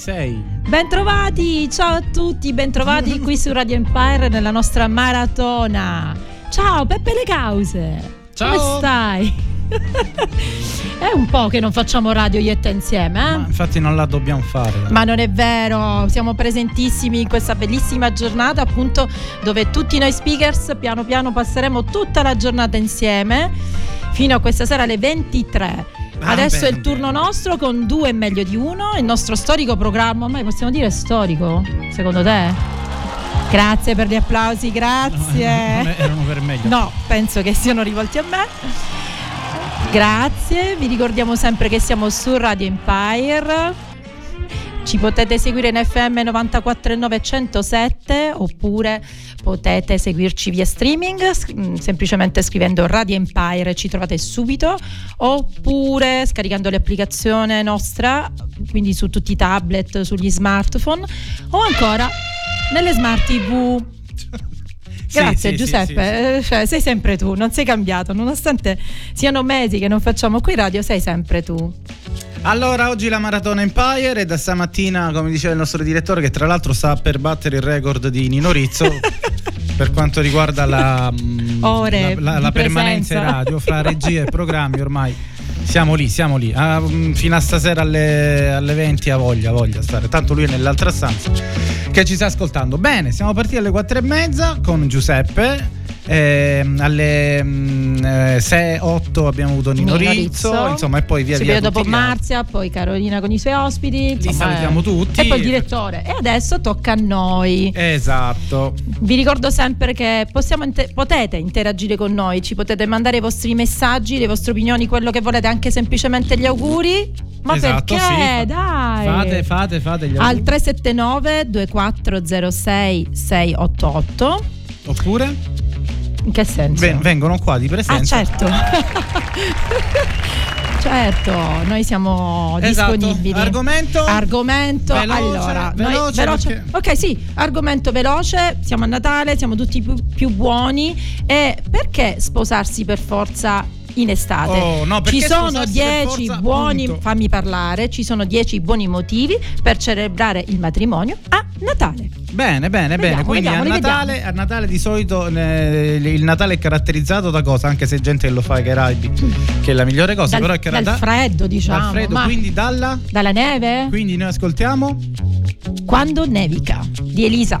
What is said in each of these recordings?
26. Bentrovati, ciao a tutti, bentrovati qui su Radio Empire nella nostra maratona. Ciao Peppe Le Cause. Ciao. Come stai? è un po' che non facciamo radio io e te insieme, eh? Ma infatti non la dobbiamo fare. Ma non è vero, siamo presentissimi in questa bellissima giornata appunto dove tutti noi speakers piano piano passeremo tutta la giornata insieme fino a questa sera alle 23. Ah, Adesso è il turno nostro con due meglio di uno, il nostro storico programma, ormai possiamo dire storico, secondo te? Grazie per gli applausi, grazie. Non erano per meglio. No, penso che siano rivolti a me. Grazie, vi ricordiamo sempre che siamo su Radio Empire. Ci potete seguire in FM 94.9 107 oppure potete seguirci via streaming mm, semplicemente scrivendo Radio Empire ci trovate subito oppure scaricando l'applicazione nostra quindi su tutti i tablet, sugli smartphone o ancora nelle smart TV. Sì, Grazie sì, sì, Giuseppe, Eh, cioè, sei sempre tu, non sei cambiato, nonostante siano mesi che non facciamo qui radio, sei sempre tu. Allora, oggi la Maratona Empire e da stamattina, come diceva il nostro direttore, che tra l'altro sta per battere il record di Nino Rizzo per quanto riguarda la, mm, Ore la, la- la permanenza in radio fra regia e programmi ormai. Siamo lì, siamo lì. Ah, mm, fino a stasera alle, alle 20 ha voglia, voglia stare. Tanto lui è nell'altra stanza che ci sta ascoltando. Bene, siamo partiti alle 4 e mezza con Giuseppe. Ehm, alle 6-8 abbiamo avuto Nino, Nino Rizzo, Rizzo. insomma, e poi via Subito via. dopo. Marzia, poi Carolina con i suoi ospiti. Li salutiamo eh. tutti. E poi il direttore. E adesso tocca a noi. Esatto. Vi ricordo sempre che possiamo potete interagire con noi, ci potete mandare i vostri messaggi, le vostre opinioni, quello che volete, anche semplicemente gli auguri. Ma Esatto, perché? sì, Dai! Fate, fate, fate gli Al auguri. 379 2406 688. Oppure In che senso? ven- vengono qua di ah, presenza. certo. certo, noi siamo Esatto. disponibili. Argomento? Argomento, Veloce, allora, noi- veloce, perché- Ok, sì, argomento veloce, siamo a Natale, siamo tutti più, più buoni e perché sposarsi per forza in estate? Oh, no, ci sono sposarsi per 10 forza, buoni, punto. fammi parlare, ci sono 10 buoni motivi per celebrare il matrimonio a Natale. Bene, bene, bene. Vediamo, Quindi a vediamo, li Natale, a Natale di solito eh, il Natale è caratterizzato da cosa? Anche se gente che lo fa ai Caraibi, che è la migliore cosa, Dal, però è che dal freddo, diciamo. dal freddo, quindi dalla dalla neve? quindi noi ascoltiamo Quando nevica di Elisa.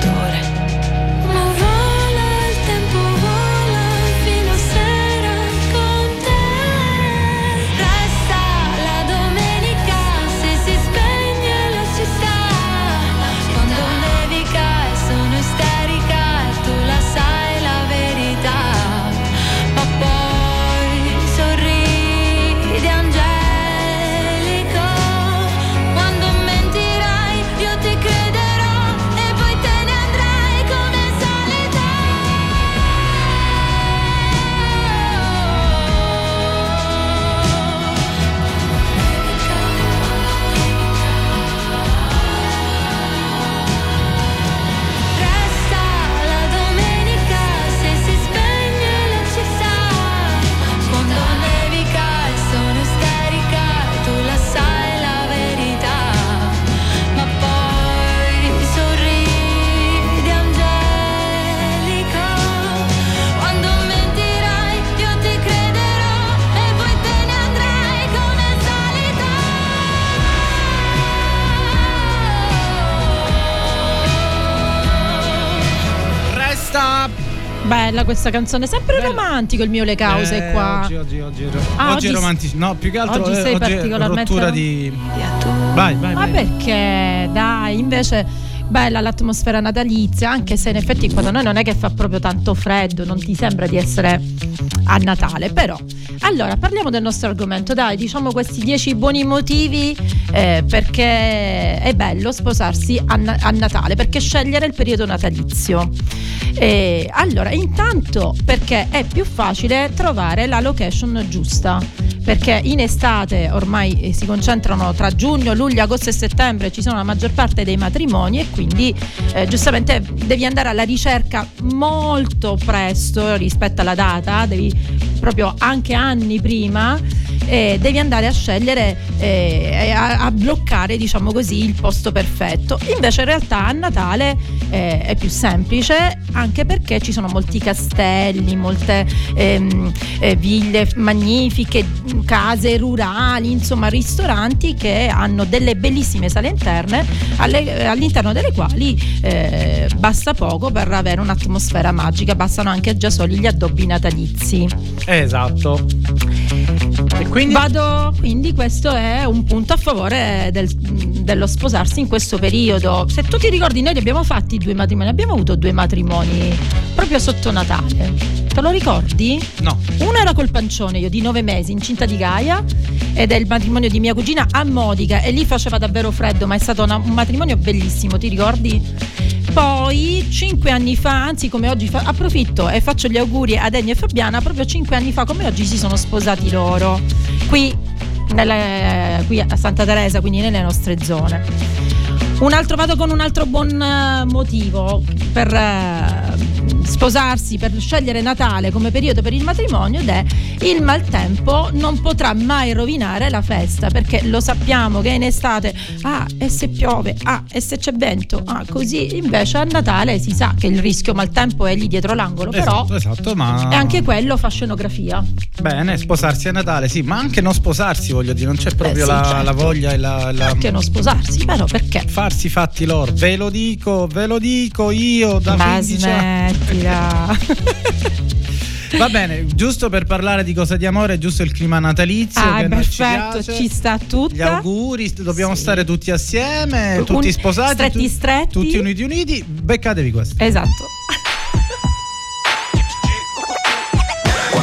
Questa canzone, sempre Bella. romantico il mio Le Cause eh, qua. Oggi, oggi, oggi, ah, oggi, è romantico. No, più che altro oggi sei oggi particolarmente rottura di Vai, vai, Ma vai. perché? Dai, invece bella l'atmosfera natalizia, anche se in effetti qua da noi non è che fa proprio tanto freddo, non ti sembra di essere a Natale, però. Allora, parliamo del nostro argomento, dai, diciamo questi dieci buoni motivi eh, perché è bello sposarsi a, a, Natale, perché scegliere il periodo natalizio. Eh, allora, intanto perché è più facile trovare la location giusta, perché in estate ormai eh, si concentrano tra giugno, luglio, agosto e settembre, ci sono la maggior parte dei matrimoni e quindi eh, giustamente devi andare alla ricerca molto presto rispetto alla data, devi proprio anche anni prima eh, devi andare a scegliere eh, a, a, bloccare diciamo così il posto perfetto. Invece in realtà a Natale eh, è più semplice anche perché ci sono molti castelli molte ehm, eh, ville magnifiche case rurali insomma ristoranti che hanno delle bellissime sale interne alle, all'interno delle quali eh, basta poco per avere un'atmosfera magica. Bastano anche già soli gli addobbi natalizi. Esatto e quindi? Vado, quindi questo è un punto a favore del, dello sposarsi in questo periodo. Se tu ti ricordi, noi li abbiamo fatti due matrimoni, abbiamo avuto due matrimoni proprio sotto Natale. Te lo ricordi? No. Uno era col pancione, io di nove mesi, incinta di Gaia, ed è il matrimonio di mia cugina a Modica, e lì faceva davvero freddo, ma è stato una, un matrimonio bellissimo, ti ricordi? Poi, cinque anni fa, anzi come oggi, fa, approfitto e faccio gli auguri ad Ennio e Fabiana, proprio cinque anni fa come oggi si sono sposati loro, qui, nelle, qui a Santa Teresa, quindi nelle nostre zone. Un altro vado con un altro buon eh, motivo per eh, sposarsi, per scegliere Natale come periodo per il matrimonio ed è il maltempo non potrà mai rovinare la festa perché lo sappiamo che in estate, ah, e se piove, ah, e se c'è vento, ah, così invece a Natale si sa che il rischio maltempo è lì dietro l'angolo, esatto, però esatto, ma... e anche quello fa scenografia. Bene, sposarsi a Natale, sì, ma anche non sposarsi, voglio dire, non c'è proprio eh, sì, la, certo. la, voglia e la, la... Anche non sposarsi, però perché? Farsi fatti loro, ve lo dico, ve lo dico io da ma 15 anni. Va bene, giusto per parlare di cosa di amore, giusto il clima natalizio. Ah, che perfetto, ci, ci, sta tutto. Gli auguri, dobbiamo sì. stare tutti assieme, tutti Un, sposati. Stretti tu, stretti. Tutti uniti uniti. Beccatevi questo. Esatto.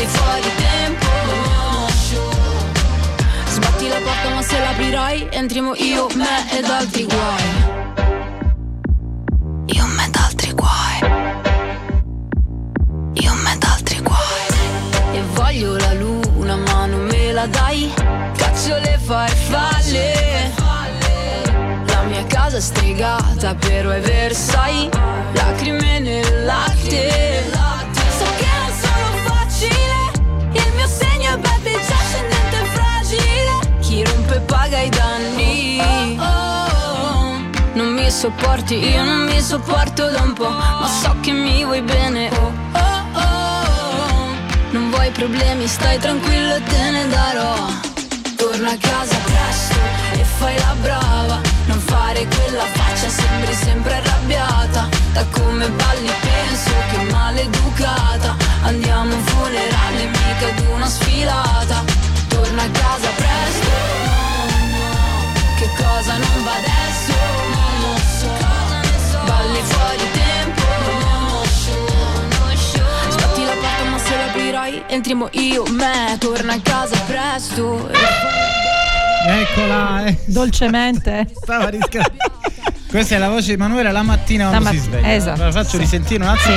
Balli fuori tempo Sbatti la porta ma se l'aprirai Entriamo io, me ed altri guai io me d'altri guai. Io me d'altri guai. E voglio la luna, ma non me la dai. Caccio le farfalle. La mia casa è stregata, però è Versailles. Lacrime nel latte. Paga i danni. Non mi sopporti, io non mi sopporto da un po', ma so che mi vuoi bene. Oh, oh, oh. Non vuoi problemi, stai tranquillo e te ne darò. Torna a casa presto e fai la brava. Non fare quella faccia, sembri sempre arrabbiata. Da come balli penso che maleducata. Andiamo a un funerale, mica ad una sfilata. Torna a casa presto. Cosa non va adesso? Non lo so. Balli fuori tempo. Sbatti la porta ma se l'aprirai entriamo io, me. Torna a casa presto. Eccola, eh. Dolcemente. Stava rischiando. Questa è la voce di Emanuele la mattina quando La si mat- sveglia. esatto, La faccio sì. risentire un attimo.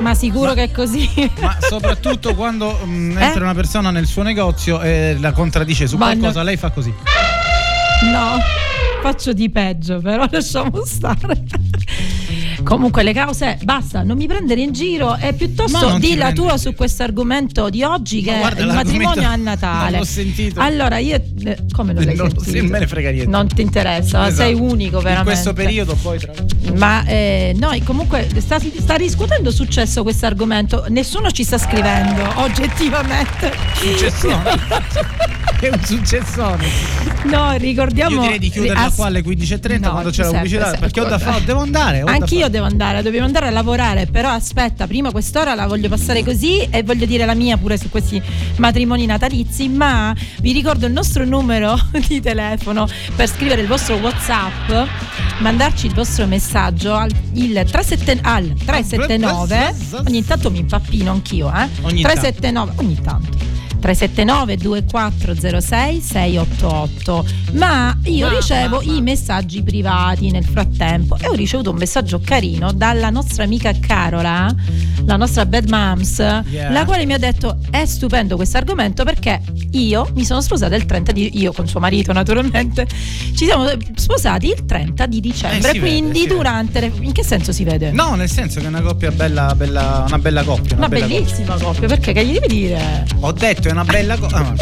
Ma sicuro che è così. Ma soprattutto quando mm, Eh? entra una persona nel suo negozio e la contraddice su Ma no. qualcosa, lei fa così. No, faccio di peggio, però lasciamo stare. Comunque le cause, basta, non mi prendere in giro e piuttosto non di la tua su questo argomento di oggi che è il matrimonio a Natale. non l'ho sentito. Allora io eh, come non l'hai Non sentito? sì, me ne frega niente. Non ti interessa, Esatto. sei unico veramente. In questo periodo poi tra Ma eh, noi comunque sta, sta riscuotendo successo questo argomento, nessuno ci sta scrivendo oggettivamente. successone. è un successone. No, ricordiamo. Io direi di chiuderla as- qua alle 15.30 No, quando c'è la pubblicità perché ho da fare, devo andare. ho Anch'io fare. Devo andare, dobbiamo andare a lavorare, però aspetta, prima quest'ora la voglio passare così e voglio dire la mia pure su questi matrimoni natalizi, ma vi ricordo il nostro numero di telefono per scrivere il vostro WhatsApp, mandarci il vostro messaggio al, il 37 al 379, ogni tanto mi impappino anch'io, eh? Ogni tanto. 379, ogni tanto. 379 2406 688 ma io Ma- ricevo ma- ma- i messaggi privati nel frattempo e ho ricevuto un messaggio carino dalla nostra amica Carola la nostra Bad Moms Yeah. la quale mi ha detto è stupendo questo argomento perché io mi sono sposata il 30 di io con suo marito naturalmente ci siamo sposati il 30 di dicembre Eh, quindi vede. durante le- in che senso si vede? No, nel senso che è una coppia bella, bella una bella coppia. una bella bellissima coppia perché che gli devi dire? coppia. Ho detto è una bella coppia.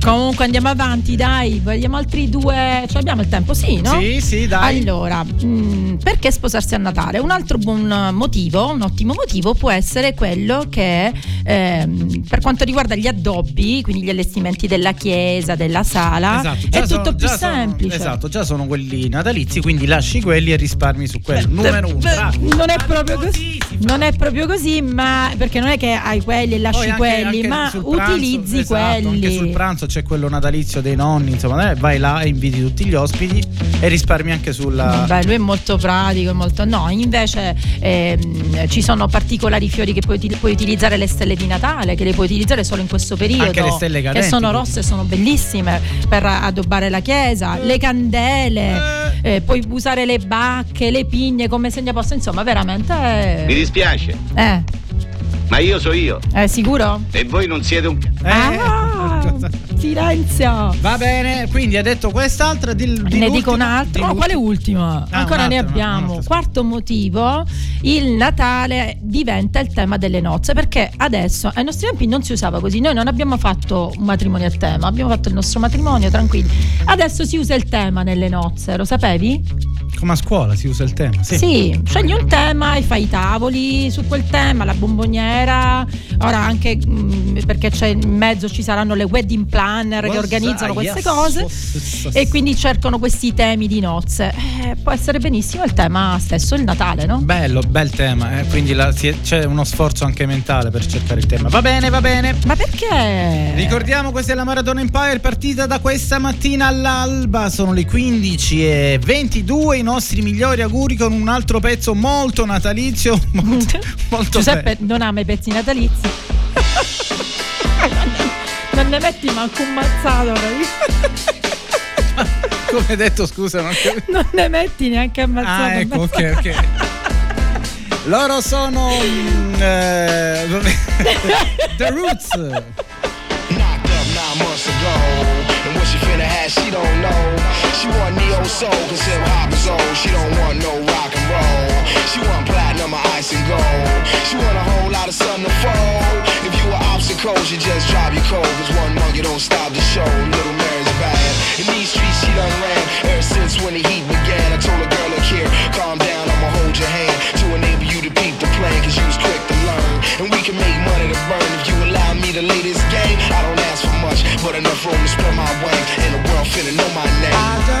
Comunque andiamo avanti, dai, vogliamo altri due. Cioè abbiamo il tempo, sì, no? Sì, sì, dai. Allora, mh, perché sposarsi a Natale? Un altro buon motivo, un ottimo motivo può essere quello che ehm, per quanto riguarda gli addobbi, quindi gli allestimenti della chiesa, della sala, Esatto, è tutto sono- più già sono- semplice. esatto, già sono quelli natalizi, quindi lasci quelli e risparmi su quello. Beh, Numero uno. beh, non è Ma proprio così. Non è proprio così, ma perché non è che hai quelli e lasci Poi anche- quelli, anche ma sul pranzo, utilizzi esatto, Anche quelli. sul pranzo c'è quello natalizio dei nonni, insomma, eh, vai là e inviti tutti gli ospiti e risparmi anche sulla. Beh, lui è molto pratico, è molto. No, invece ehm, ci sono particolari fiori che puoi, puoi utilizzare le stelle di Natale, che le puoi utilizzare solo in questo periodo. Anche le stelle Che cadenti, sono quindi. rosse, sono bellissime per addobbare la chiesa. Le candele, eh, puoi usare le bacche, le pigne come segnaposto. Insomma, veramente. Mi dispiace, Eh, ma io so io è sicuro? e voi non siete un. Eh, Ah. Silenzio. Va bene, quindi ha detto quest'altra. Di, di ne dico un'altra. No, quale ultima? Ah, Ancora ne abbiamo. Quarto motivo: il Natale diventa il tema delle nozze. Perché adesso ai nostri tempi non si usava così. Noi non abbiamo fatto un matrimonio a tema, abbiamo fatto il nostro matrimonio tranquilli. Adesso si usa il tema nelle nozze, lo sapevi? Come a scuola si usa il tema. Sì. sì, scegli un tema e fai i tavoli su quel tema, la bomboniera. Ora anche mh, mm, perché c'è in mezzo ci saranno le wedding planner che organizzano queste cose e quindi cercano questi temi di nozze. Eh, può essere benissimo il tema stesso, il Natale, no? Bello, bel tema. Eh? Quindi la, è, c'è uno sforzo anche mentale per cercare il tema. Va bene, va bene. Ma perché? Ricordiamo, questa è la Maratona Empire partita da questa mattina all'alba. Sono le 15 e 22 nostri migliori auguri con un altro pezzo molto natalizio. Molto, molto Giuseppe bello. non ama i pezzi natalizi. non ne metti manco un mazzato. Come hai detto, scusa, non, non ne metti neanche ammazzato. Ah, ecco, ok, ok. Loro sono mm, eh, The Roots. Knocked up nine months ago. She finna have, she don't know. She want neo soul, cause hip hop is old. She don't want no rock and roll. She want platinum or ice and gold. She want a whole lot of sun to fold. If you were obstacles, you just drive your cold. Cause one monkey don't stop the show. Little Mary's bad. In these streets, she done ran ever since when the heat began. I told a girl, look here, calm down, I'ma hold your hand to enable you to peep the plan. Cause you was quick to learn. And we can make money to burn if you allow me to lay this game. I don't ask for much, but enough room to spread my wings i don't know my name.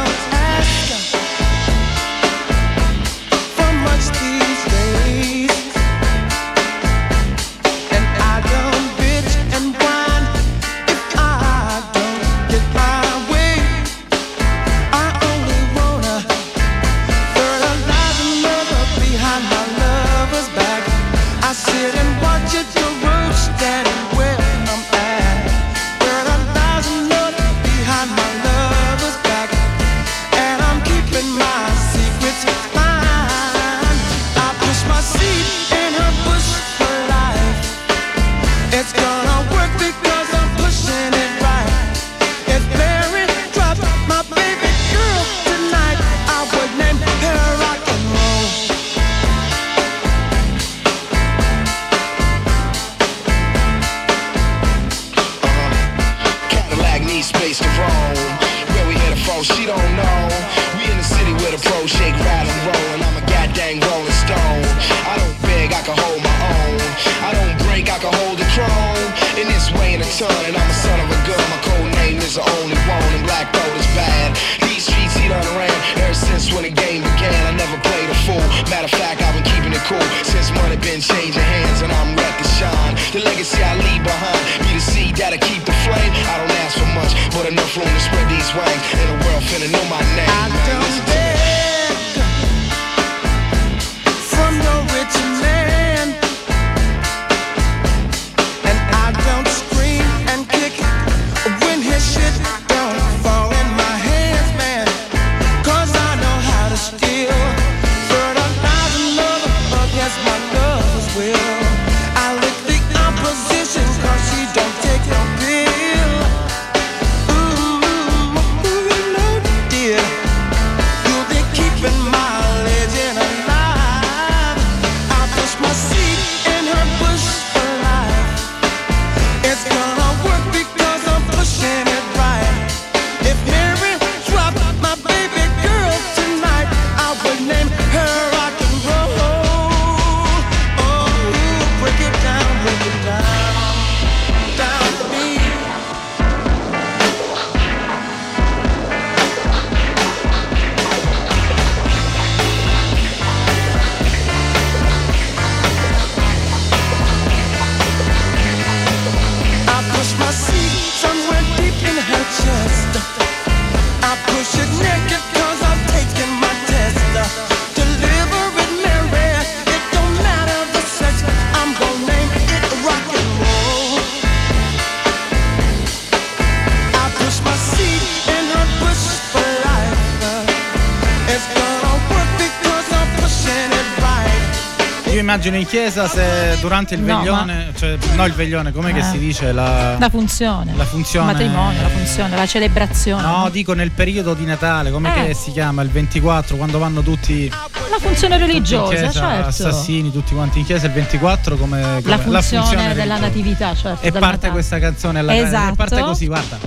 Immagino in chiesa se durante il No, veglione, cioè no il veglione, com'è che Eh. si dice? La, La funzione. La funzione- Il matrimonio, la funzione, la celebrazione. No, dico nel periodo di Natale, come Eh. che si chiama? Il 24, quando vanno tutti La funzione religiosa, chiesa, certo. assassini, tutti quanti in chiesa, il 24 come, come- La funzione, della religiosa. natività, certo. E parte Natale. questa canzone alla Esatto. e parte così, guarda.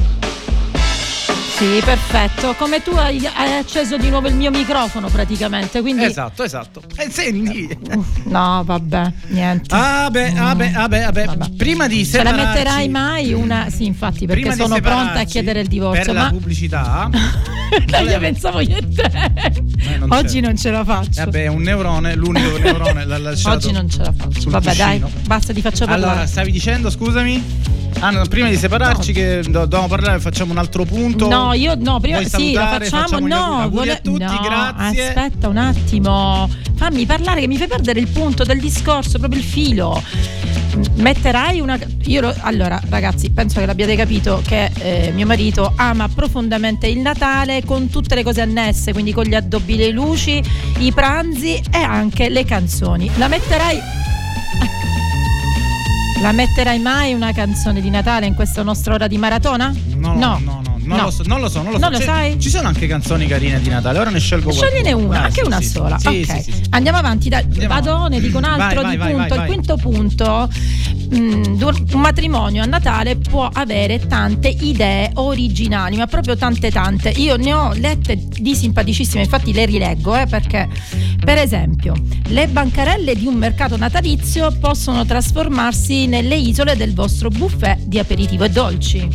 Sì, perfetto. Come tu hai, hai acceso di nuovo il mio microfono praticamente, quindi... Esatto, esatto. E senti. No, vabbè, niente. Ah beh, ah beh, ah beh, ah beh. Vabbè. prima di Ce la separarci metterai mai una... Sì, infatti, perché prima sono pronta a separarci chiedere il divorzio, Per la ma... pubblicità. Dai, io pensavo io e te. Eh, non Oggi c'è. non ce la faccio. Vabbè, un neurone, l'unico neurone l'ha lasciato. Oggi non ce la faccio. sul Vabbè, dai, cuscino. basta, ti faccio parlare. Allora, stavi dicendo, scusami? Ah, no, prima di separarci, che do- dobbiamo parlare, facciamo un altro punto. No, io no, prima sì, lo facciamo. No, vole- a tutti, no, grazie. Aspetta un attimo, fammi parlare che mi fai perdere il punto del discorso, proprio il filo. Metterai una. Io lo- allora, ragazzi, penso che l'abbiate capito che eh, mio marito ama profondamente il Natale con tutte le cose annesse, quindi con gli addobbi, le luci, i pranzi e anche le canzoni. La metterai. La metterai mai una canzone di Natale in questa nostra ora di maratona? No, no, no, non, No. Lo so, non lo so, non lo so. Non lo C'è- sai? Ci sono anche canzoni carine di Natale, ora ne scelgo qualcuna. Scegliene una, Ah, anche sì, una sì, sola. Sì, ok, andiamo avanti. Dai. Andiamo Vado, ne dico un altro Vai, di vai, punto. vai, Il quinto punto. mm, dur- un matrimonio a Natale può avere tante idee originali, ma proprio tante tante. Io ne ho lette di simpaticissime, infatti le rileggo eh, perché, per esempio, le bancarelle di un mercato natalizio possono trasformarsi nelle isole del vostro buffet di aperitivo e dolci.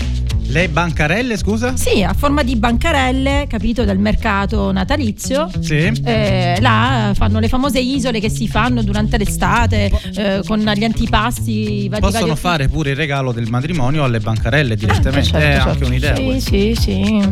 Le bancarelle, scusa? Sì, a forma di bancarelle, capito, del mercato natalizio. Sì. Eh, là fanno le famose isole che si fanno durante l'estate eh, con gli antipasti. vari- Possono vari- fare pure il regalo del matrimonio alle bancarelle direttamente, certo, è certo. anche un'idea. Sì, questa. sì, sì.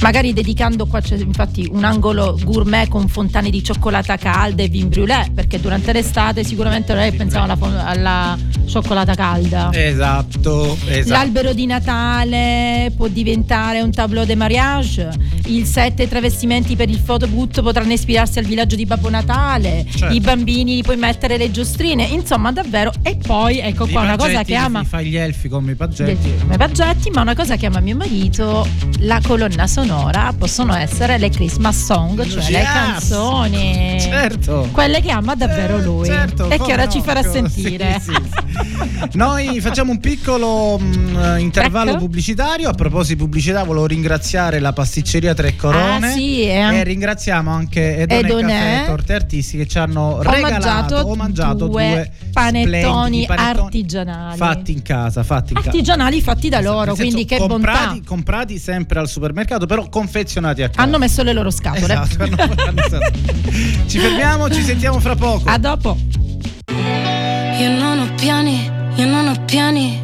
Magari dedicando qua c'è infatti un angolo gourmet con fontane di cioccolata calda e vin brûlée, perché durante l'estate sicuramente noi pensiamo alla, alla cioccolata calda. Esatto, esatto. L'albero di Natale può diventare un tableau de mariage. Il set e i travestimenti per il photoboot potranno ispirarsi al villaggio di Babbo Natale. Certo. I bambini li puoi mettere le giostrine. Insomma, davvero. E poi, ecco I qua, una cosa che ama. Fai gli elfi come i paggetti. Come paggetti, ma una cosa che ama mio marito, la colonna sonora possono essere le Christmas song, cioè le Yes! canzoni. Certo. Quelle che ama davvero Eh, lui. certo, e che ora no, ci farà sentire. sì, sì, sì. Noi facciamo un piccolo mh, intervallo Ecco. Pubblicitario. A proposito di pubblicità, volevo ringraziare la pasticceria Tre Corone. Ah, sì, e an- e ringraziamo anche Edone, Edone. Caffè e Torte Artistiche che ci hanno Ho regalato mangiato ho mangiato due due, panettoni panettoni artigianali. fatti in casa, fatti in casa. Artigianali fatti da loro, senso, quindi che comprati, bontà. comprati sempre al supermercato, però confezionati a casa. Hanno messo le loro scatole. Esatto, hanno- hanno- ci fermiamo, ci sentiamo fra poco. A dopo. Io non ho piani, io non ho piani.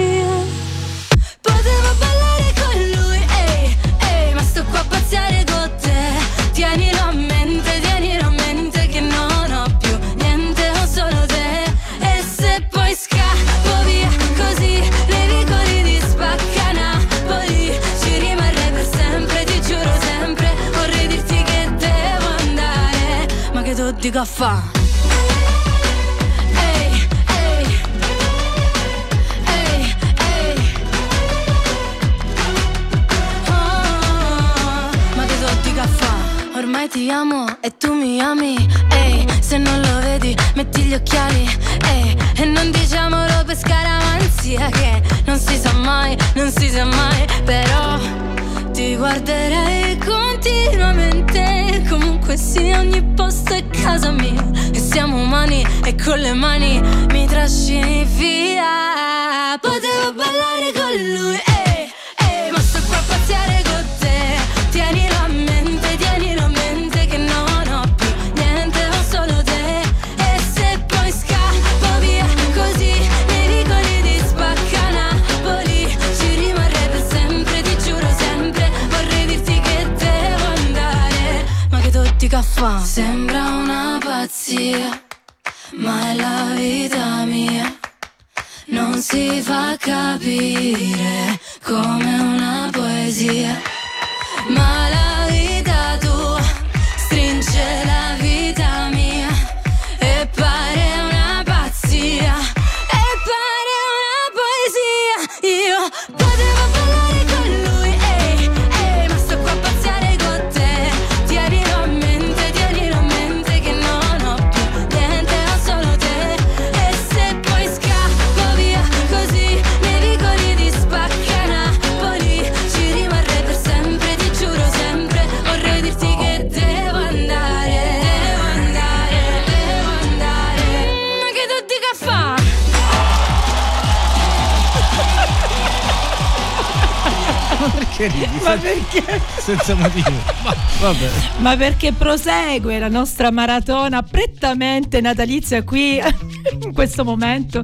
Pazziare con te. Tienilo a mente, tienilo a mente che non ho più niente, ho solo te. E se poi scappo via così, nei vicoli di spacca Napoli, ci rimarrei per sempre, ti giuro sempre. Vorrei dirti che devo andare, ma che tu dico a fa'? Ti amo e tu mi ami. Ehi, se non lo vedi, metti gli occhiali. Ehi, e non diciamolo per scaramanzia che non si sa mai, non si sa mai. Però ti guarderei continuamente. Comunque sia, ogni posto è casa mia. E siamo umani e con le mani mi trascini via. Potevo ballare con lui, caffè. Sembra una pazzia, ma è la vita mia. Non si fa capire come una poesia, ma la vita tua stringe la Perché ridi? Ma perché? Senza motivo. Ma vabbè. Ma perché prosegue la nostra maratona prettamente natalizia qui in questo momento.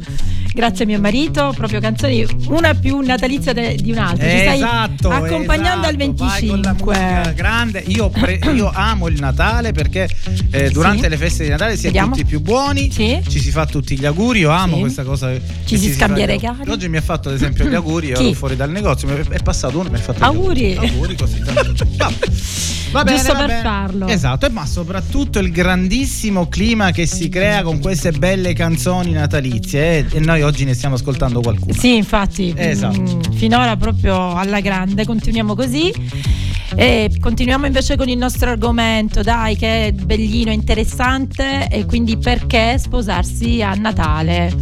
Grazie a mio marito, proprio canzoni una più natalizia de- di un'altra. Ci stai esatto, accompagnando al esatto. Musica 25. grande. Io, pre- io amo il Natale perché eh, durante Sì. le feste di Natale si è Vediamo. tutti più buoni, Sì. ci si fa tutti gli auguri. Io amo Sì. questa cosa. Ci che si scambia fa- regali. Oggi mi ha fatto ad esempio gli auguri. Io ero fuori dal negozio, è- è passato uno e mi ha fatto gli Auguri. Auguri così. tanto. Va. Va bene, Giusto va per bene. farlo. Esatto, ma soprattutto il grandissimo clima che si crea con queste belle canzoni natalizie. eh, E noi oggi ne stiamo ascoltando qualcuno. Sì, infatti, Esatto. mm, finora proprio alla grande, continuiamo così. E continuiamo invece con il nostro argomento, dai, che è bellino, interessante, e quindi perché sposarsi a Natale?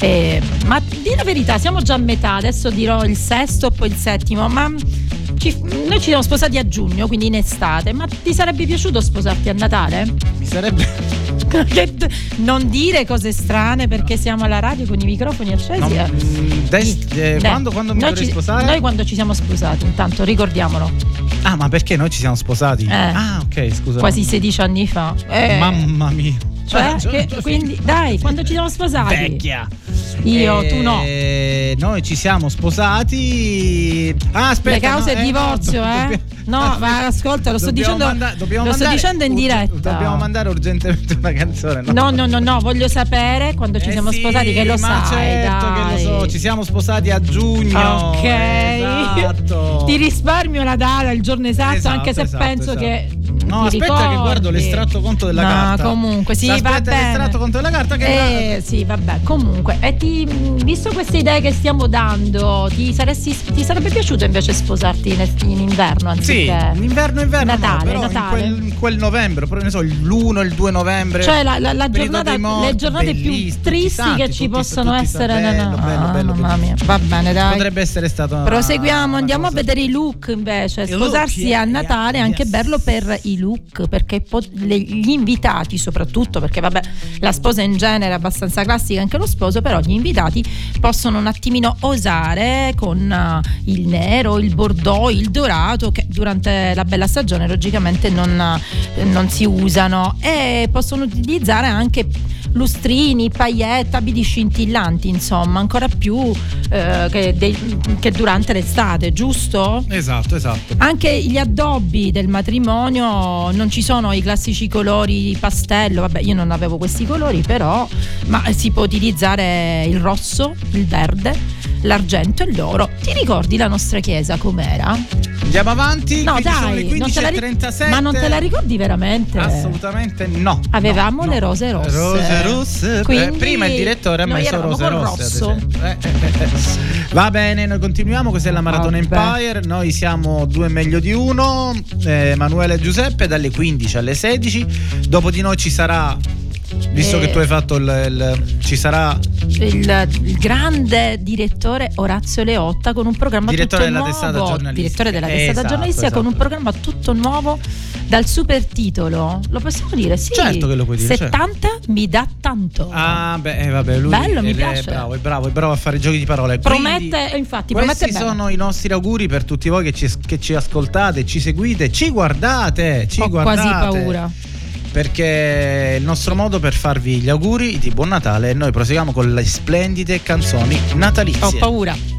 Eh, ma di la verità, siamo già a metà, adesso dirò il sesto, poi il settimo, ma ci- noi ci siamo sposati a giugno, quindi in estate, ma ti sarebbe piaciuto sposarti a Natale? Mi sarebbe. Non dire cose strane perché siamo alla radio con i microfoni accesi. No, eh. mm, eh, quando, quando mi noi ci- sposare? Noi quando ci siamo sposati, intanto ricordiamolo, Ah, ma perché noi ci siamo sposati? Eh. Ah, ok, scusa. quasi 16 anni fa. Eh, Mamma mia. Cioè, Cioè, che- quindi dai, quando ci siamo sposati? Vecchia. Io, tu no. Eh, Noi ci siamo sposati. Ah, aspetta. Le cause no, è divorzio, no, eh? No, ma ascolta, lo sto dicendo, manda- lo sto dicendo in diretta. Dobbiamo mandare urgentemente una canzone. No, no, no, no, voglio sapere quando ci Eh siamo sì, sposati, che lo ma sai. certo che dai. lo so, ci siamo sposati a giugno. Ok, Esatto. ti risparmio la data, il giorno esatto, Esatto, anche se esatto, penso esatto. che. No, aspetta che ricordi. guardo l'estratto conto della no, carta. comunque, sì, va Aspetta bene. l'estratto conto della carta che Eh, sì, vabbè, comunque, e ti, visto queste idee che stiamo dando, ti, saresti- ti sarebbe piaciuto invece sposarti in, in inverno Sì, anziché inverno inverno no, Natale, però Natale. In, quel, in quel novembre, proprio ne so, l'1 il 2 novembre. Cioè la, la- la giornata, morti, le giornate più tristi santi, che ci tutti- possono tutti- essere. bello, no, no. bello, Ah, bello, mamma bello. mia. Va bene, dai. Potrebbe essere stato Proseguiamo, andiamo a vedere i look invece. Sposarsi a Natale è anche bello per i look, perché po- le- gli invitati soprattutto, perché vabbè, la sposa in genere è abbastanza classica, anche lo sposo, però gli invitati possono un attimino osare con eh, il nero, il bordeaux, il dorato, che durante la bella stagione logicamente non, non si usano e possono utilizzare anche lustrini, paillette, abiti scintillanti, insomma, ancora più eh, che, dei- che durante l'estate, giusto? Esatto, esatto. Anche gli addobbi del matrimonio non ci sono i classici colori pastello, vabbè io non avevo questi colori però, ma si può utilizzare il rosso, il verde, l'argento e l'oro. Ti ricordi la nostra chiesa com'era? Andiamo avanti. No sono dai, te la ri- 15.37. ma non te la ricordi veramente? Assolutamente no. Avevamo No, le rose rosse. Rose rosse. Quindi Eh, prima il direttore ha messo rose rosse. Eh, eh, eh, eh. Va bene, noi continuiamo. Questa è la Maratona Vabbè. Empire. Noi siamo due meglio di uno. eh, Emanuele e Giuseppe dalle 15 alle 16. Dopo di noi ci sarà. Visto Eh. che tu hai fatto il, il- ci sarà il, il grande direttore Orazio Leotta con un programma Direttore tutto della nuovo testata giornalistica. direttore della testata Esatto, giornalistica con un esatto. programma tutto nuovo dal super titolo lo possiamo dire sì Certo che lo puoi dire, 70 mi dà tanto Ah, beh, eh, vabbè, lui Bello, mi è piace. bravo, è bravo, è bravo a fare giochi di parole. promette Quindi, infatti Questi promette bene sono i nostri auguri per tutti voi che ci, che ci ascoltate, ci seguite, ci guardate, ci ho quasi guardate. paura Perché è il nostro modo per farvi gli auguri di buon Natale e noi proseguiamo con le splendide canzoni natalizie. ho paura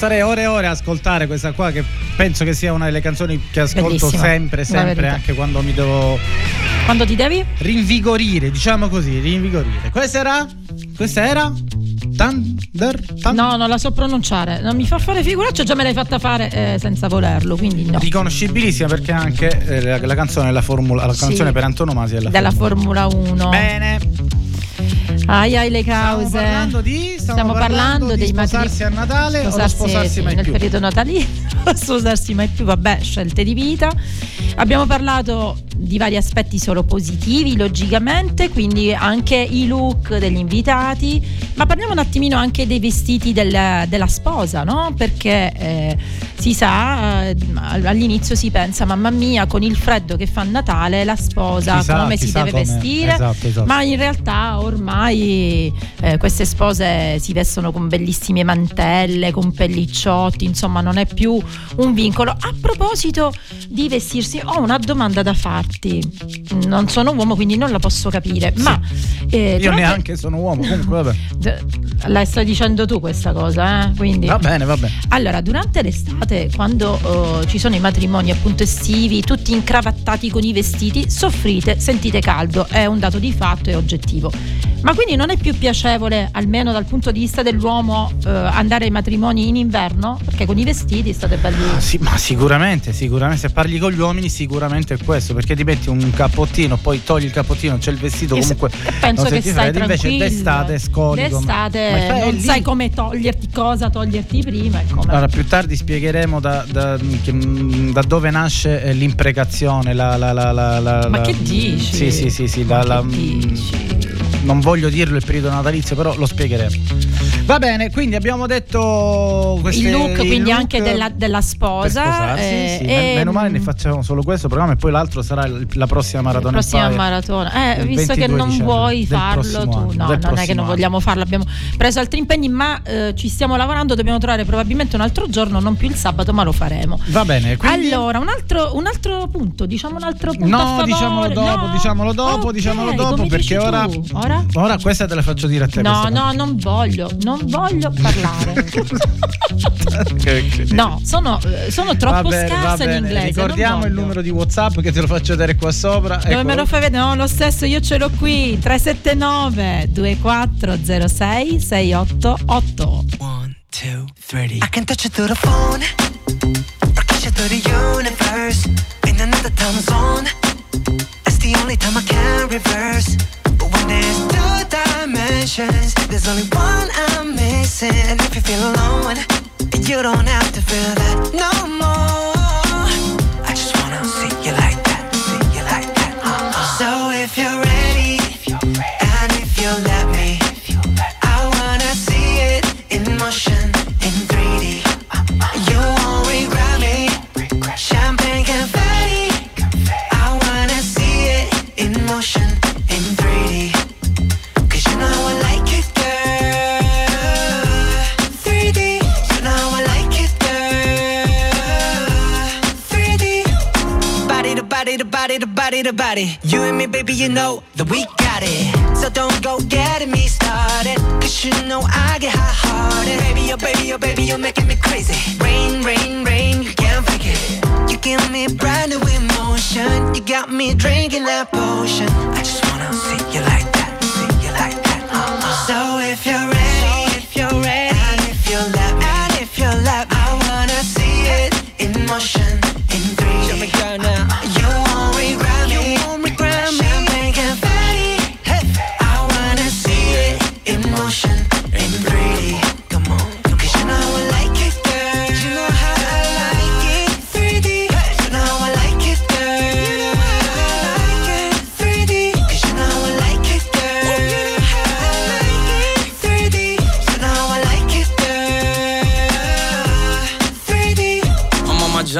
starei ore e ore a ascoltare questa qua che penso che sia una delle canzoni che ascolto Bellissima, sempre, sempre, anche quando mi devo Quando ti devi? rinvigorire, diciamo così, rinvigorire. Questa era? Questa era? Thunder? Thun- No, non la so pronunciare. Non mi fa fare figuraccia, già me l'hai fatta fare eh, senza volerlo, quindi no. Riconoscibilissima perché anche eh, la, la canzone è la formula, la Sì. canzone per antonomasia è la Della formula. Formula 1. Bene. Ai ai le Stiamo cause. parlando di stiamo, Stiamo parlando di dei sposarsi matri- a Natale o sposarsi, sposarsi sì, mai nel più. periodo natalino, sposarsi mai più, vabbè, scelte di vita. Abbiamo parlato di vari aspetti solo positivi, logicamente, quindi anche i look degli invitati, ma parliamo un attimino anche dei vestiti del- della sposa, no? Perché eh, si sa, eh, all'inizio si pensa, mamma mia, con il freddo che fa a Natale, la sposa Chissà- come si deve come- vestire, esatto, esatto. ma in realtà ormai eh, queste spose si vestono con bellissime mantelle, con pellicciotti, insomma non è più un vincolo. A proposito di vestirsi, ho una domanda da farti. Non sono uomo, quindi non la posso capire, ma... eh, Io durante- neanche sono uomo, comunque vabbè. La stai dicendo tu questa cosa, eh? Quindi... Va bene, va bene. Allora, durante l'estate, quando eh, ci sono i matrimoni appunto estivi, tutti incravattati con i vestiti, soffrite, sentite caldo, è un dato di fatto e oggettivo. Ma quindi non è più piacevole, almeno dal punto di vista dell'uomo, eh, andare ai matrimoni in inverno? Perché con i vestiti state belli. Ah, Sì, ma sicuramente, sicuramente. Se parli con gli uomini, sicuramente è questo. Perché ti metti un cappottino, poi togli il cappottino, c'è il vestito. E Comunque, e penso che stai freddo. Invece d'estate scoli. come- D'estate Ma fai non lì- sai come toglierti, cosa toglierti prima e come. Allora, più tardi spiegheremo da, da- mm, da dove nasce eh, l'imprecazione. La, la, la, Ma che dici? Sì, sì, sì, sì. Ma la- che la- dici? Non voglio dirlo il periodo natalizio, però lo spiegheremo. Va bene, quindi abbiamo detto queste, il look, i quindi look anche della, della sposa. eh, sì. e- Men- Meno male ne facciamo solo questo programma e poi l'altro sarà il- la prossima maratona. La prossima Empire. maratona. Eh, il visto che 22 non dicembre vuoi farlo tu, anno, no, non è che non vogliamo farlo, abbiamo preso altri impegni, ma eh, ci stiamo lavorando, dobbiamo trovare probabilmente un altro giorno, non più il sabato, ma lo faremo. Va bene, quindi Allora, un altro, un altro punto, diciamo un altro punto. No, diciamolo dopo, No? diciamolo dopo, Ok, diciamolo dopo perché ora, tu. Ora? ora questa te la faccio dire a te. No, no, non voglio, non voglio parlare. no, sono, eh, sono troppo Va bene, va scarsa in inglese. Ricordiamo il numero di WhatsApp che te lo faccio vedere qua sopra. Dove Ecco. me lo fai vedere? No, lo stesso, io ce l'ho qui. 379 2406 688. One, two, three. I can touch you through the phone, or kiss you through the universe. In another time zone, it's the only time I can reverse. There's two dimensions, there's only one I'm missing. And if you feel alone, you don't have to feel that no more. Body to body. You and me, baby, you know that we got it. So don't go getting me started. Cause you know I get hot hearted. Baby, oh baby, oh baby, you're making me crazy. Rain, rain, rain, you can't fake it. You give me brand new emotion. You got me drinking that potion. I just wanna see you like that, see you like that. Uh-uh. So if you're ready, if you're ready, and if you let me, and if you let me, I wanna see it in motion,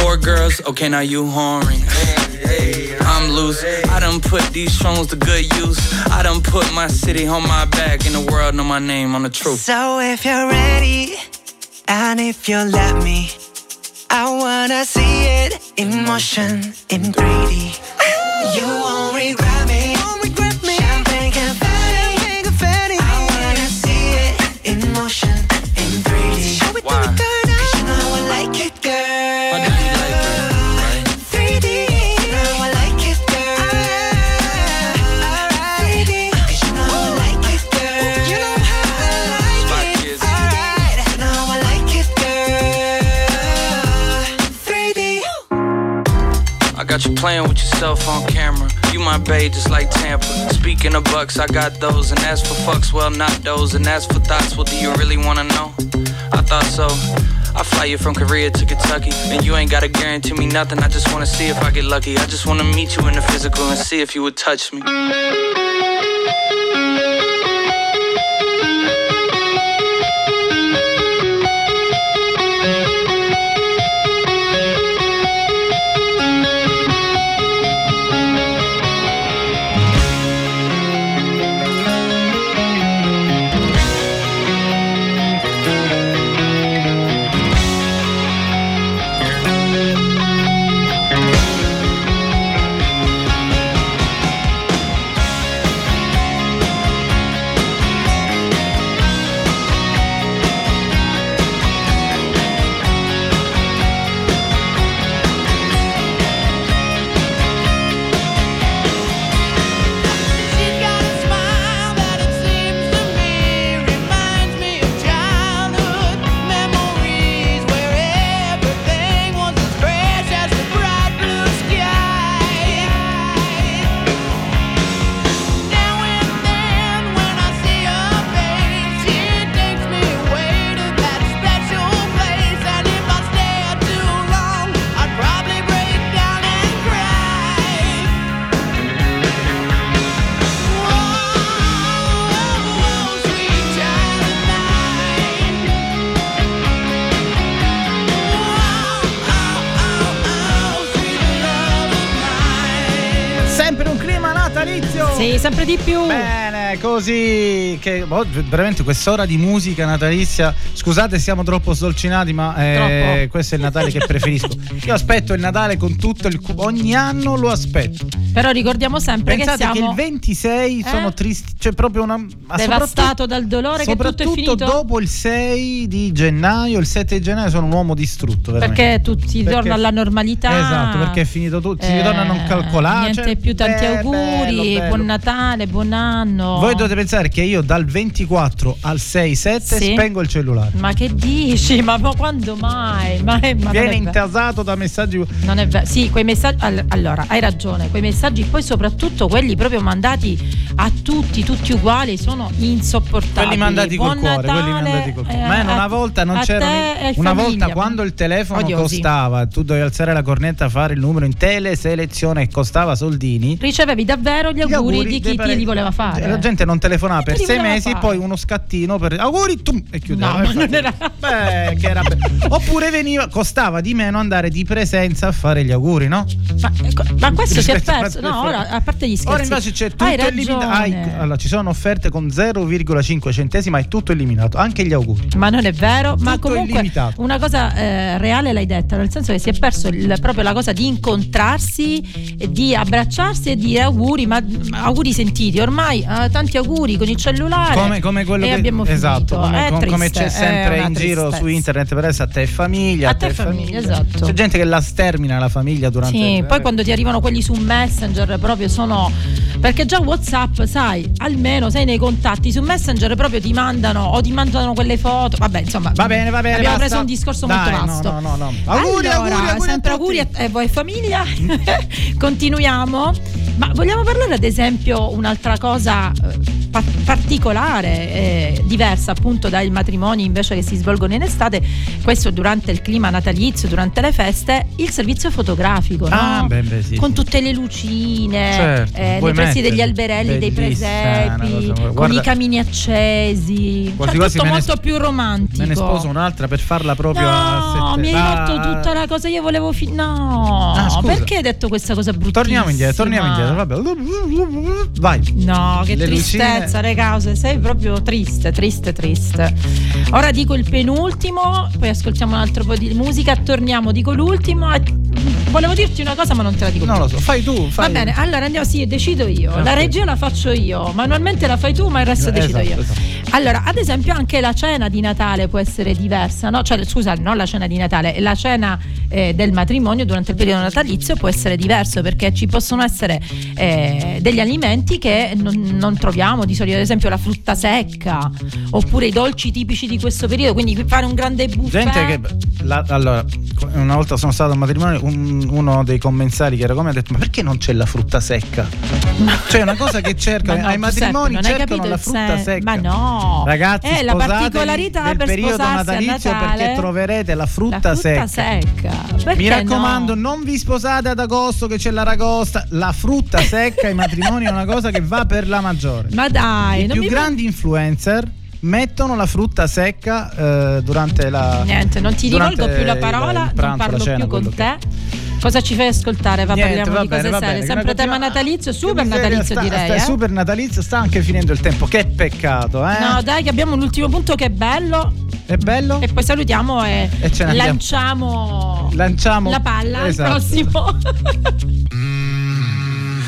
Four girls, okay, now you horny. I'm loose. I done put these songs to good use. I done put my city on my back, and the world know my name on the truth. So if you're ready, and if you let me, I wanna see it in motion, in 3D. You won't regret playing with yourself on camera. You my babe, just like Tampa. Speaking of bucks, I got those. And as for fucks, well, not those. And as for thoughts, well, do you really wanna know? I thought so. I fly you from Korea to Kentucky. And you ain't gotta guarantee me nothing. I just wanna see if I get lucky. I just wanna meet you in the physical and see if you would touch me. Così che boh, veramente quest'ora di musica natalizia. Scusate, siamo troppo sdolcinati, ma eh, Troppo. questo è il Natale che preferisco. Io aspetto il Natale con tutto il cu- ogni anno lo aspetto. Però ricordiamo sempre Pensate che che, siamo il 26 Eh? sono tristi, cioè proprio una devastato dal dolore che tutto è soprattutto finito. dopo il 6 di gennaio, il 7 di gennaio sono un uomo distrutto veramente. Perché tutti Perché- torna alla normalità. Esatto, perché è finito tutto, si Eh, ritorna a non calcolare. Niente cioè, più tanti beh, auguri, bello, bello. buon Natale, buon anno. Voi dovete pensare che io dal 24 al 6-7 Sì. spengo il cellulare. Ma che dici? Ma, ma quando mai? Ma, ma Viene intasato da messaggi. Non è vero. Sì, quei messaggi. all- Allora, hai ragione. Quei messaggi, poi soprattutto quelli proprio mandati a tutti, tutti uguali, sono insopportabili. Quelli mandati col Buon cuore, quelli Natale, mandati col cuore. eh, Ma una volta non c'era. Una famiglia. volta quando il telefono Odiosi. costava, tu dovevi alzare la cornetta, fare il numero in teleselezione e costava soldini. Ricevevi davvero gli auguri, di chi dei te parenti. li voleva fare. La gente non telefonava per sei mesi, fare? poi uno scattino per auguri tum, e chiudeva. No, non era- Beh, che era be- Oppure veniva, costava di meno andare di presenza a fare gli auguri, no? Ma, ecco, ma questo si è perso. Quante No, ora, a parte gli scherzi. Ora invece c'è tutto hai eliminato. ragione. allora, ci sono offerte con 0,5 centesimi, ma è tutto eliminato, anche gli auguri. Ma non è vero, ma Tutto comunque illimitato. una cosa eh, reale l'hai detta, nel senso che si è perso il- proprio la cosa di incontrarsi, di abbracciarsi e dire auguri, ma ma auguri sentiti. Ormai eh, tanti auguri con il cellulare. Come, come quello che abbiamo esatto, finito. come, com- come triste, c'è è sempre in giro tristezza. su internet per adesso a te e famiglia, A te e famiglia, esatto. C'è gente che la stermina la famiglia durante Sì, il- poi quando ti arrivano quelli su Messenger proprio sono perché già WhatsApp, sai, almeno sei nei contatti su Messenger proprio ti mandano o ti mandano quelle foto. Vabbè, insomma, Va bene, va bene, Abbiamo basta. preso un discorso Dai, molto no, vasto. no, no, no. Auguri, allora, auguri, auguri sempre auguri a e voi famiglia. Continuiamo. Ma vogliamo parlare ad esempio un'altra cosa eh, pa- particolare, eh, diversa appunto dai matrimoni invece che si svolgono in estate, questo durante il clima natalizio, durante le feste, il servizio fotografico, no? Ah, beh, beh, sì, con sì. tutte le lucine, Certo, eh, nei pressi degli alberelli, dei presepi, con guarda- i camini accesi, Quasi cioè, quasi tutto molto sp- più romantico. Me ne sposo un'altra per farla proprio a No, sette- mi hai Ah, rotto tutta la cosa. Io volevo. Fi- no, Ah, perché hai detto questa cosa bruttissima? Torniamo indietro, torniamo indietro, vabbè. Vai. No, che Le tristezza, lucine- le cause. Sei proprio triste, triste, triste. Ora dico il penultimo, poi ascoltiamo un altro po' di musica. Torniamo, dico l'ultimo. e- Volevo dirti una cosa, ma non te la dico. Non più. lo so, fai tu, fai. Va bene, allora andiamo, sì, decido io. Ah, La regia la faccio io, manualmente la fai tu, ma il resto decido esatto, io. esatto. Allora, ad esempio, anche la cena di Natale può essere diversa, no? Cioè, scusa, non la cena di Natale, la cena eh, del matrimonio durante il periodo natalizio può essere diverso perché ci possono essere eh, degli alimenti che non, non troviamo di solito, ad esempio la frutta secca oppure i dolci tipici di questo periodo. Quindi fare un grande buffet. Gente che la- allora, una volta sono stato a un matrimonio, un- uno dei commensali che era come ha detto: Ma perché non c'è la frutta secca? Cioè, è una cosa che cercano Ma no, ai matrimoni hai cercano la frutta sen- secca. Ma no, Ragazzi, è la sposatevi particolarità del per periodo natalizio Natale. perché troverete la frutta, La frutta secca. secca. Mi raccomando, no? non vi sposate ad agosto che c'è l'aragosta. La frutta secca ai matrimoni è una cosa che va per la maggiore. Ma dai, I più mi grandi influencer mettono la frutta secca eh, durante la. Niente, non ti rivolgo più la il- parola, il pranzo, non parlo cena, più con quello che- te. Cosa ci fai ascoltare? Va, Niente, parliamo va di bene, cose va serie. bene. Sempre Continua- tema natalizio, Che super natalizio sta- direi. sta- eh. super natalizio, sta anche finendo il tempo. Che peccato, eh? No, dai, che abbiamo un ultimo punto che è bello. È bello? E poi salutiamo e, E lanciamo, Lanciamo la palla Esatto. al prossimo.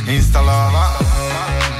Instalava Instalava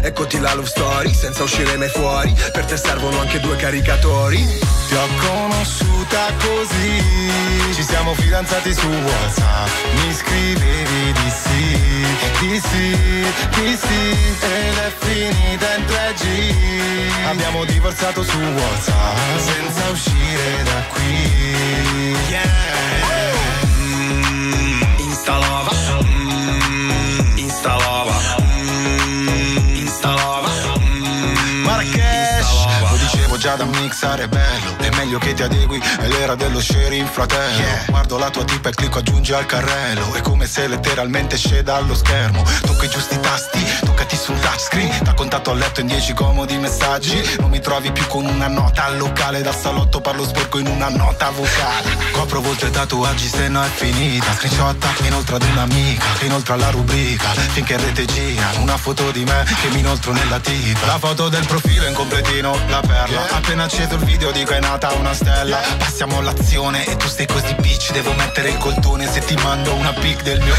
Eccoti la love story, senza uscire mai fuori Per te servono anche due caricatori Ti ho conosciuta così, ci siamo fidanzati su WhatsApp. Mi scrivevi di sì, di sì, di sì, ed è finita in 3G. Abbiamo divorziato su WhatsApp, senza uscire da qui. Instalava già da mixare bello. È meglio che ti adegui È l'era dello sharing fratello. Guardo la tua tipa e clicco aggiungi al carrello. È come se letteralmente esce dallo schermo. Tocco i giusti tasti Toccati sul touchscreen. Da contatto a letto in 10 comodi messaggi. Non mi trovi più con una nota al locale. Dal salotto parlo sporco in una nota vocale. Copro volte tatuaggi se no è finita. Screenshotta inoltre ad un'amica inoltre alla rubrica. Finché in rete gira Una foto di me che mi inoltro nella tipa. La foto del profilo in completino La perla. Appena acceso il video dico è nata una stella. Passiamo all'azione e tu stai così bitch Devo mettere il coltone. Se ti mando una pic del mio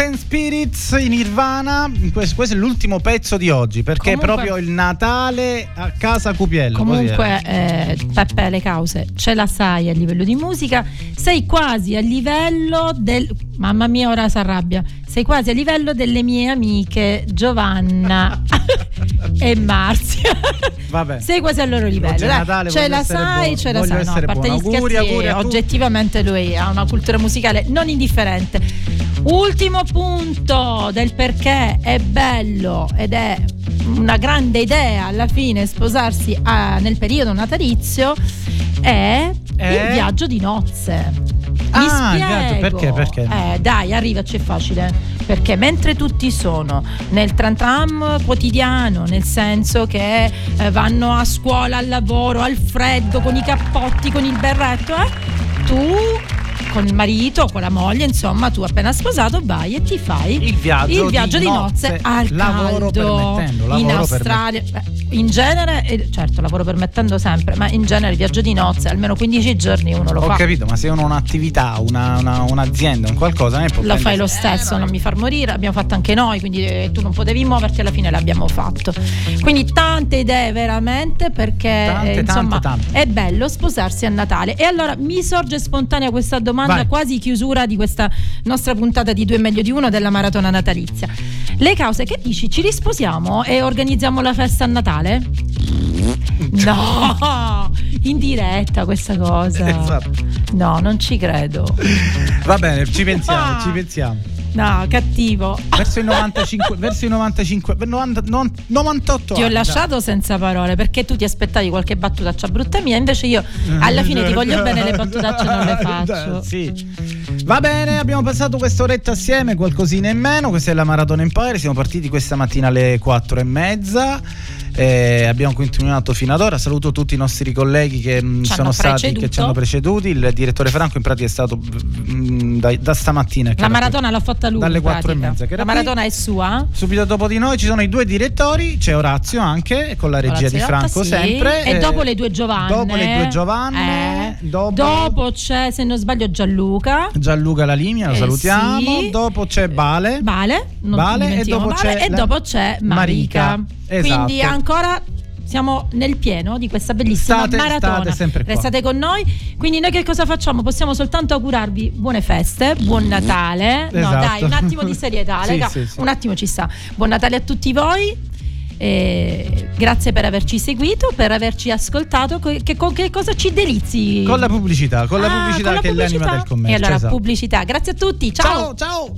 Ten Spirits in Nirvana. Questo, questo è l'ultimo pezzo di oggi perché Comunque- è proprio il Natale a casa Cupiello. Comunque, eh, Peppe, le cause ce la sai a livello di musica, sei quasi a livello del. Mamma mia, ora si arrabbia. Sei quasi a livello delle mie amiche Giovanna e Marzia. Vabbè. Sei quasi al loro livello. Oggi. Natale, ce la sai, buono, ce la sai. No, a parte buono. gli scherzi, Auguri, auguri a oggettivamente lui ha una cultura musicale non indifferente. Ultimo punto del perché è bello ed è una grande idea alla fine sposarsi a- nel periodo natalizio è Eh? il viaggio di nozze. Mi Ah, spiego. perché, perché? Eh, dai, arrivaci, è facile. Perché mentre tutti sono nel tram tram quotidiano, nel senso che eh, vanno a scuola, al lavoro, al freddo, con i cappotti, con il berretto, eh, tu con il marito, con la moglie, insomma, tu appena sposato vai e ti fai Il viaggio il viaggio di di, nozze, nozze, al lavoro caldo permettendo, in Australia. Beh, in genere, eh, certo, lavoro permettendo sempre, ma in genere il viaggio di nozze almeno 15 giorni uno lo Ho fa. capito, ma se uno ha un'attività, una- una- un'azienda, un qualcosa, ne può Lo fai lo stesso, non mi far morire, abbiamo fatto anche noi, quindi eh, tu non potevi muoverti, alla fine l'abbiamo fatto. Quindi tante idee veramente perché Tante, eh, insomma tante, tante. è bello sposarsi a Natale. E allora mi sorge spontanea questa domanda, Vai. quasi chiusura di questa nostra puntata di due meglio di uno della maratona natalizia. Le cause, che dici? Ci risposiamo e organizziamo la festa a Natale? No, in diretta questa cosa. Esatto. No, non ci credo. Va bene, ci pensiamo, Ah. ci pensiamo. No, cattivo. Verso i 95, verso i 95, 90, non- 98 Ti ho anni, lasciato senza parole perché tu ti aspettavi qualche battutaccia brutta mia, invece io alla fine ti voglio bene, le battutacce non le faccio. Sì. Va bene, abbiamo passato quest'oretta assieme, qualcosina in meno. Questa è la Maratona Empire. Siamo partiti questa mattina alle 4 e mezza. eh, abbiamo continuato fino ad ora. Saluto tutti i nostri colleghi che mh, Ci sono stati, che ci hanno preceduti. Il direttore Franco, in pratica, è stato mh, da, da stamattina. La maratona l'ha fatta lui. Dalle in 4 e mezza. Che La maratona è sua. Subito dopo di noi ci sono i due direttori, c'è Orazio anche con la regia di Orazio Franco Lotta, sì. sempre. E eh, dopo le due Giovanne. Dopo le due Giovanne. Eh. dopo- Dopo c'è, se non sbaglio, Gianluca. Gianluca Lalimia, lo Eh, salutiamo. sì. Dopo c'è Bale. Vale, non Vale, e dopo Vale, c'è e la- dopo c'è Marica. Marica. Esatto. Quindi ancora siamo nel pieno di questa bellissima State- maratona. state. Restate con noi. Quindi noi che cosa facciamo? Possiamo soltanto augurarvi buone feste, buon Natale. No, Esatto. dai, un attimo di serietà, Sì, sì, sì. Un attimo ci sta. Buon Natale a tutti voi. E grazie per averci seguito, per averci ascoltato. Co- Che, con che cosa ci delizi? Con la pubblicità, con la Ah, pubblicità con la che è l'anima pubblicità? del commercio. E allora, esatto. pubblicità. Grazie a tutti. Ciao. ciao. ciao.